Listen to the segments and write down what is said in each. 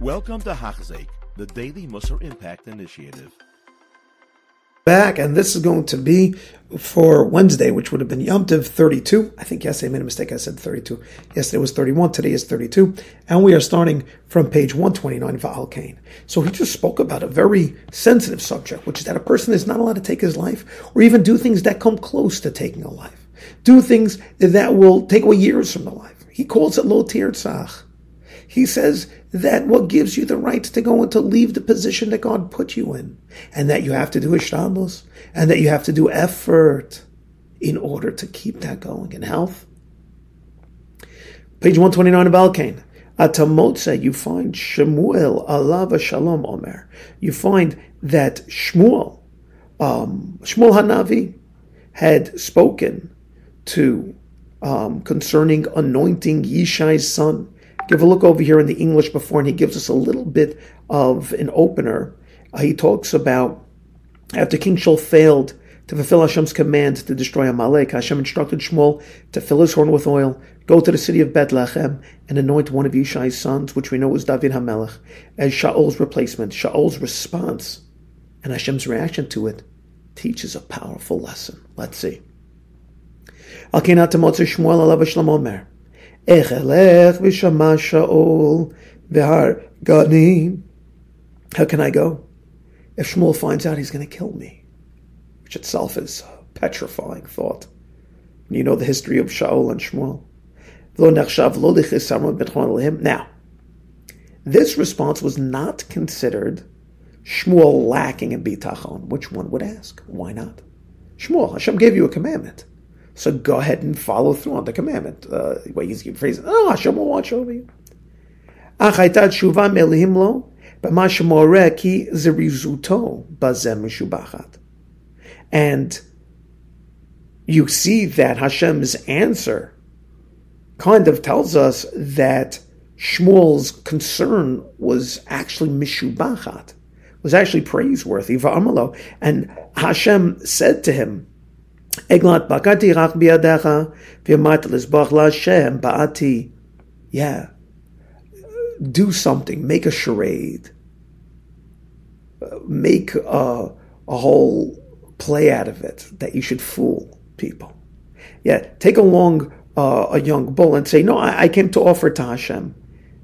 Welcome to Hachzik, the Daily Musar Impact Initiative. Back, and this is going to be for Wednesday, which would have been Yom Tov 32. I think yesterday I made a mistake. I said 32. Yesterday was 31. Today is 32. And we are starting from page 129 of Al Kain. So he just spoke about a very sensitive subject, which is that a person is not allowed to take his life or even do things that come close to taking a life. Do things that will take away years from the life. He calls it lo tirtzach. He says that what gives you the right to go and to leave the position that God put you in, and that you have to do ishtadlus, and that you have to do effort in order to keep that going in health. Page 129 of Al-Kain. Atamotza, you find Shemuel, Alava Shalom Omer. You find that Shmuel, um, Shmuel Hanavi, had spoken to um, concerning anointing Yishai's son. Give a look over here in the English before, and he gives us a little bit of an opener. Uh, he talks about after King Shaul failed to fulfill Hashem's command to destroy Amalek, Hashem instructed Shmuel to fill his horn with oil, go to the city of Bethlehem, and anoint one of Yishai's sons, which we know was David Hamelech, as Shaul's replacement. Shaul's response and Hashem's reaction to it teaches a powerful lesson. Let's see. Al-Kenat Shmuel Alav Omer. Echelech v'shama Shaul v'har Gani. How can I go? If Shmuel finds out, he's going to kill me, which itself is a petrifying thought. You know the history of Shaul and Shmuel. Now, this response was not considered Shmuel lacking in bitachon, which one would ask. Why not? Shmuel, Hashem gave you a commandment. So go ahead and follow through on the commandment. Uh, what he's phrasing, oh, Hashem will watch over you. And you see that Hashem's answer kind of tells us that Shmuel's concern was actually mishubachat, was actually praiseworthy. And Hashem said to him, Eglat bakati rach biadecha v'yamat lizbach la'Hashem ba'ati. Yeah. Do something. Make a charade. Make a, a whole play out of it that you should fool people. Yeah. Take along uh, a young bull and say, no, I, I came to offer to Hashem.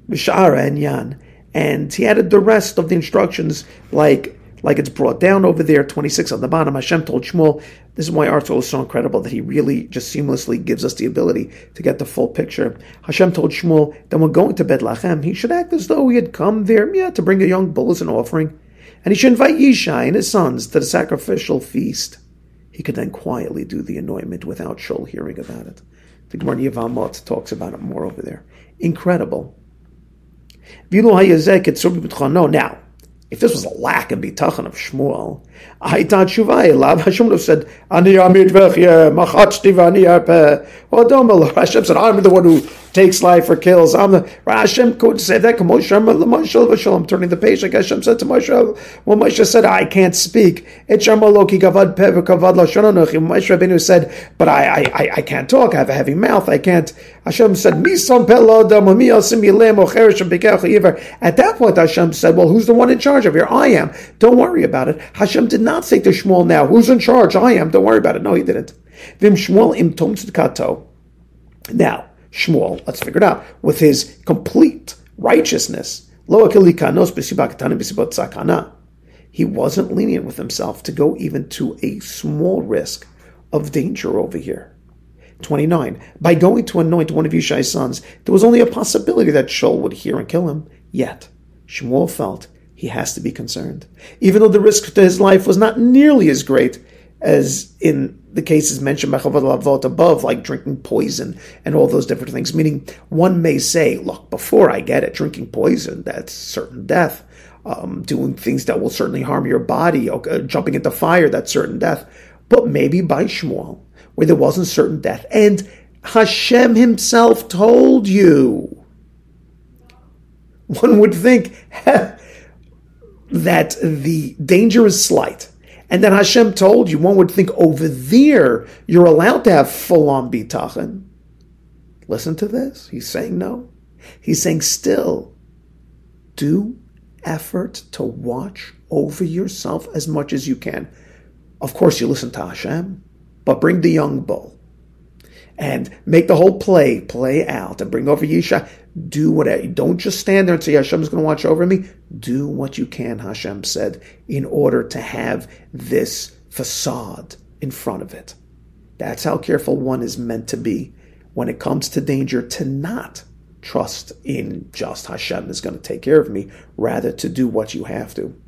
V'shara and Yan. And he added the rest of the instructions like like it's brought down over there, 26 on the bottom. Hashem told Shmuel, this is why Arthur is so incredible that he really just seamlessly gives us the ability to get the full picture. Hashem told Shmuel that when going to Bethlehem, he should act as though he had come there, yeah, to bring a young bull as an offering. And he should invite Yishai and his sons to the sacrificial feast. He could then quietly do the anointment without Shaul hearing about it. The Gemara Yevamot talks about it more over there. Incredible. Now, if this was a lack of bitachon of Shmuel, Shuvai, Lav Hashem would have said, Amid Vechye, Machatsti Vani Arpe. Well, don't Hashem said, I'm the one who takes life or kills. I'm the Hashem could say that. I'm turning the page like Hashem said to Moshe. Well, Moshe said, I can't speak. Moshe Rabbeinu said, but I, I, I can't talk. I have a heavy mouth. I can't. Hashem said, At that point, Hashem said, Well, who's the one in charge of here? I am. Don't worry about it. Hashem did not say to Shmuel now, Who's in charge? I am. Don't worry about it. No, he didn't. Vim Shmuel im tom Now, Shmuel, let's figure it out, with his complete righteousness, he wasn't lenient with himself to go even to a small risk of danger over here. 29. By going to anoint one of Yishai's sons, there was only a possibility that Shaul would hear and kill him. Yet, Shmuel felt he has to be concerned. Even though the risk to his life was not nearly as great as in the cases mentioned by Chavod Lavot above, like drinking poison and all those different things. Meaning, one may say, look, before I get it, drinking poison, that's certain death. Um, doing things that will certainly harm your body, okay, jumping into fire, that's certain death. But maybe by Shmuel, where there wasn't certain death. And Hashem himself told you. One would think that the danger is slight and then Hashem told you, one would think over there you're allowed to have full on bitachon. Listen to this. He's saying no. He's saying still, do effort to watch over yourself as much as you can. Of course, you listen to Hashem, but bring the young bull and make the whole play play out and bring over Yisha. Do whatever. Don't just stand there and say Hashem's going to watch over me. Do what you can, Hashem said, in order to have this facade in front of it. That's how careful one is meant to be when it comes to danger to not trust in just Hashem is going to take care of me, rather to do what you have to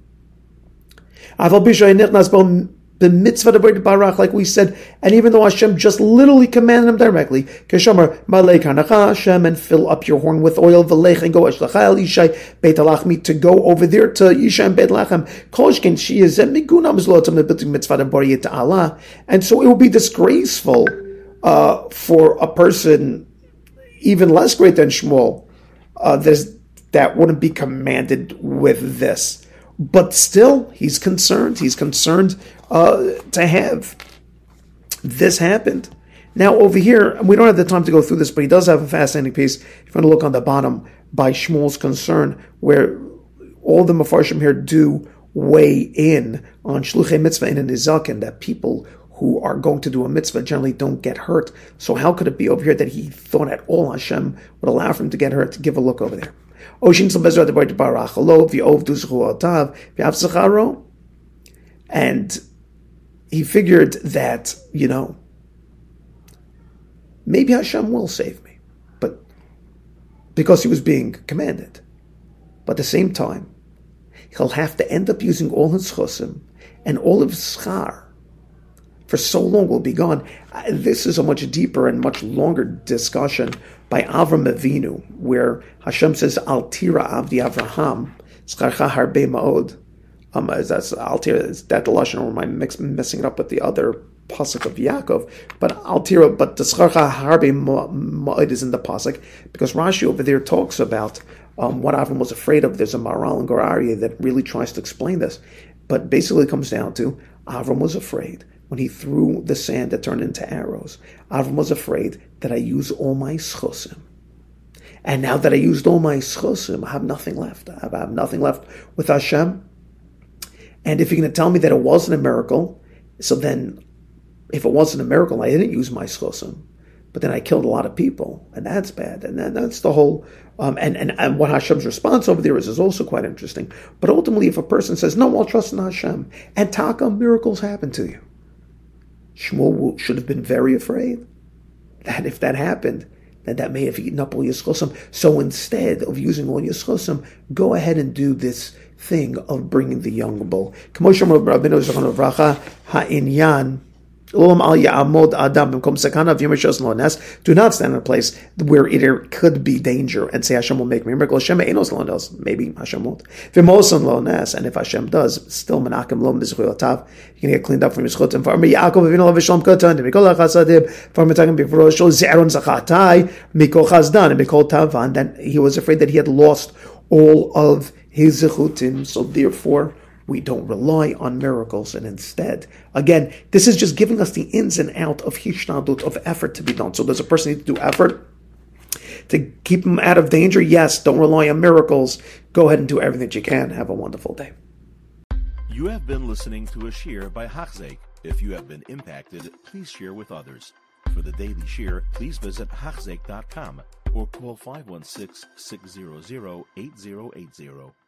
the mitzvah to bring barach, like we said, and even though Hashem just literally commanded him directly, Keshamar, Malek Hashem, and fill up your horn with oil, Velech, and go Eshlachal Yishai, Beit Alachmi, to go over there to Yishai and Beit Lachem, Koshkin, she is Miguna Mizlotam, the building mitzvah to to Allah, and so it would be disgraceful uh, for a person even less great than Shmuel, uh, that wouldn't be commanded with this. But still, he's concerned. He's concerned uh, to have this happened. Now, over here, we don't have the time to go through this, but he does have a fascinating piece. If you want to look on the bottom by Shmuel's concern, where all the Mefarshim here do weigh in on Shluchei Mitzvah in a Nizakin, that people who are going to do a mitzvah generally don't get hurt. So how could it be over here that he thought at all Hashem would allow for him to get hurt? To give a look over there. And he figured that, you know, maybe Hashem will save me, but because he was being commanded. But at the same time, he'll have to end up using all his chosim and all of his schar for so long will be gone. Uh, this is a much deeper and much longer discussion by Avram Avinu, where Hashem says, Al tira avdi Avraham, tzcharcha harbe ma'od. Um, that's Altira. That the lashon, or am I mix, messing it up with the other pasuk of Yaakov? But Altira, but the Tzcharcha Harbe Ma'id is in the pasuk because Rashi over there talks about um, what Avram was afraid of. There's a Maharal Gur Aryeh that really tries to explain this, but basically it comes down to Avram was afraid when he threw the sand that turned into arrows. Avram was afraid that I use all my schusim. And now that I used all my schusim, I have nothing left. I have nothing left with Hashem. And if you're going to tell me that it wasn't a miracle, so then if it wasn't a miracle, I didn't use my schosim, but then I killed a lot of people, and that's bad. And then that's the whole. Um, and, and and what Hashem's response over there is is also quite interesting. But ultimately, if a person says, "No, I'll trust in Hashem," and taka miracles happen to you, Shmuel should have been very afraid that if that happened, that that may have eaten up all your schosim. So instead of using all your schosim, go ahead and do this thing of bringing the young bull. Do not stand in a place where it could be danger and say Hashem will make me miracle. Hashem Maybe Hashem won't. And if Hashem does, still menakim lo mizchuyotav. You can get cleaned up from his chutim. For me, Yaakov avinu lo v'shalom katan. Mikol achasadim. For me, talking before shol zeron zachatai. Mikol chazdan. And mikol tavan. Then he was afraid that he had lost all of his zechutim. So therefore, we don't rely on miracles and instead, again, this is just giving us the ins and out of hishnadut, of effort to be done. So does a person need to do effort to keep them out of danger? Yes, don't rely on miracles. Go ahead and do everything that you can. Have a wonderful day. You have been listening to a shiur by Hachzeik. If you have been impacted, please share with others. For the daily shiur, please visit Hachzeik.com or call 516 600 8080.